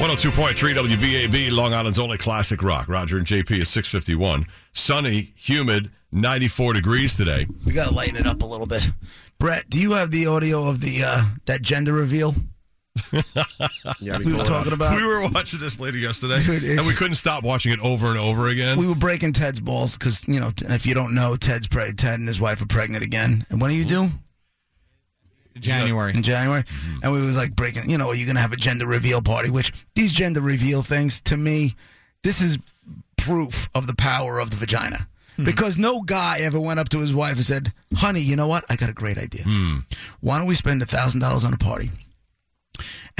102.3 WBAB, Long Island's only classic rock. Roger and JP is 651. Sunny, humid, 94 degrees today. We got to lighten it up a little bit. Brett, do you have the audio of the uh, that gender reveal? Yeah, We were talking about. We were watching this later yesterday, Dude, and we couldn't stop watching it over and over again. we were breaking Ted's balls because you know if you don't know, Ted's pre- Ted and his wife are pregnant again. And when are you due? January. in January, Mm-hmm. and we was like breaking. You know, are you gonna have a gender reveal party? Which these gender reveal things, to me, this is proof of the power of the vagina. Hmm. Because no guy ever went up to his wife and said, "Honey, you know what? I got a great idea. Hmm. Why don't we spend a thousand dollars on a party?"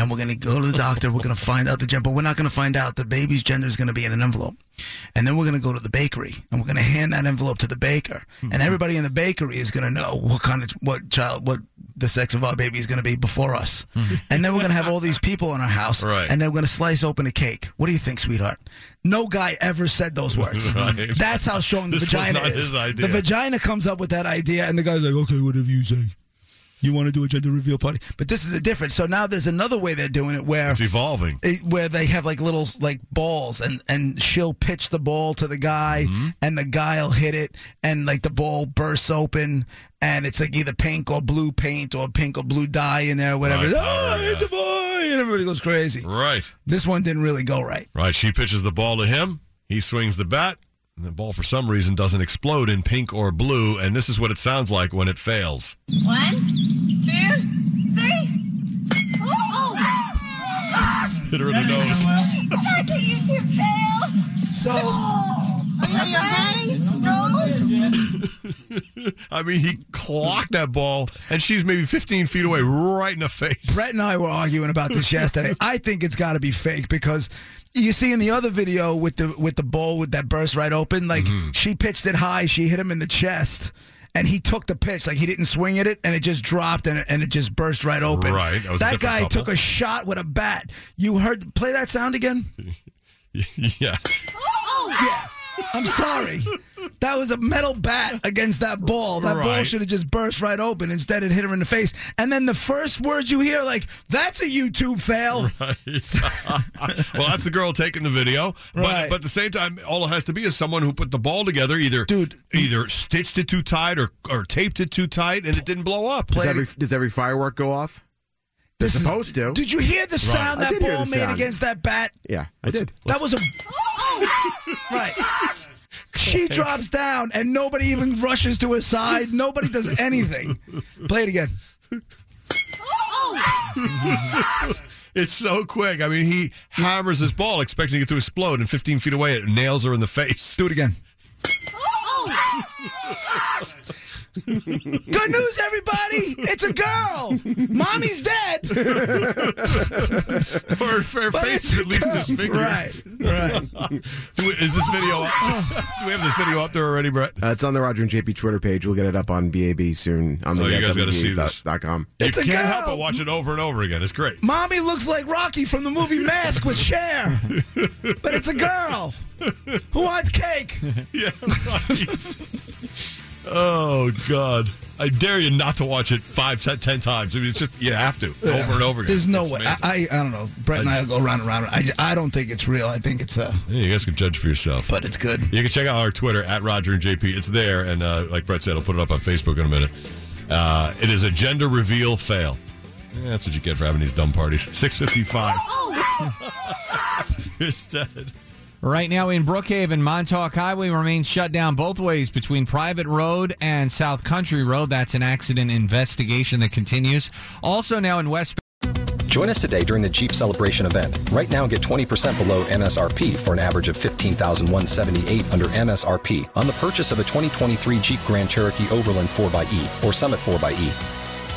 And we're gonna go to the doctor. We're gonna find out the gender, but we're not gonna find out the baby's gender is gonna be in an envelope. And then we're gonna go to the bakery and we're gonna hand that envelope to the baker. Hmm. And everybody in the bakery is gonna know what kind of what child what the sex of our baby is gonna be before us. and then we're gonna have all these people in our house. Right. and then we're gonna slice open a cake. What do you think, sweetheart? No guy ever said those words. Right. That's how strong the This vagina is. The vagina comes up with that idea, and the guy's like, "Okay, whatever you say." You want to do a gender reveal party, but this is a different. So now there's another way they're doing it where it's evolving. it- where they have like little like balls and and she'll pitch the ball to the guy Mm-hmm. and the guy'll hit it and like the ball bursts open and it's like either pink or blue paint or pink or blue dye in there or whatever. Right. Oh, Oh, yeah. it's a boy and everybody goes crazy. Right. This one didn't really go right. Right. She pitches the ball to him. He swings the bat. And the ball, for some reason, doesn't explode in pink or blue. And this is what it sounds like when it fails. One, Hit her in the nose. How can you two fail? So Are you okay? No? I mean, he clocked that ball, and she's maybe 15 feet away, right in the face. Brett and I were arguing about this yesterday. I think it's got to be fake because you see in the other video with the with the ball with that burst right open, like Mm-hmm. she pitched it high, she hit him in the chest. And he took the pitch, like he didn't swing at it, and it just dropped, and it, and it just burst right open. Right, that was a guy couple. took a shot with a bat. You heard? Play that sound again. yeah. Oh! Yeah, I'm sorry. That was a metal bat against that ball. That ball should have just burst right open. Instead, it hit her in the face. And then the first words you hear, like, "That's a YouTube fail." well, that's the girl taking the video. But, Right. but at the same time, all it has to be is someone who put the ball together, either Dude. either stitched it too tight or, or taped it too tight, and it didn't blow up. Does every, does every firework go off? They're This is- supposed to. Did you hear the sound I that ball made sound. against that bat? Yeah, I did. That was a oh, oh, oh, right. She drops down and nobody even rushes to her side. Nobody does anything. Play it again. It's so quick. I mean, he hammers his ball, expecting it to explode, and 15 feet away, it nails her in the face. Do it again. Good news, everybody! It's a girl. Mommy's dead. Her, her But face it's is a at least girl. disfigured. Right, right. Do we, is this video up? Do we have this video up there already, Brett? Uh, it's on the Roger and JP Twitter page. We'll get it up on BAB soon on the Oh, you guys gotta see WBA this. dot com. It's you a can't girl. help but watch it over and over again. It's great. Mommy looks like Rocky from the movie Mask with Cher, but it's a girl who wants cake. Yeah, right. Oh God! I dare you not to watch it five, ten, ten times. I mean, it's just you have to over and over again. There's no It's way. I. I I don't know. Brett and I will go round and round. I, I don't think it's real. I think it's uh, Yeah, you guys can judge for yourself. but it's good. You can check out our Twitter at Roger and JP. It's there, and uh, like Brett said, I'll put it up on Facebook in a minute. Uh, it is a gender reveal fail. Yeah, that's what you get for having these dumb parties. Six fifty-five. You're Ted. Right now in Brookhaven, Montauk Highway remains shut down both ways between Private Road and South Country Road. That's an accident investigation that continues. Also now in West. Join us today during the Jeep Celebration event. Right now, get 20% below MSRP for an average of 15178 under MSRP on the purchase of a 2023 Jeep Grand Cherokee Overland 4xE or Summit 4xE.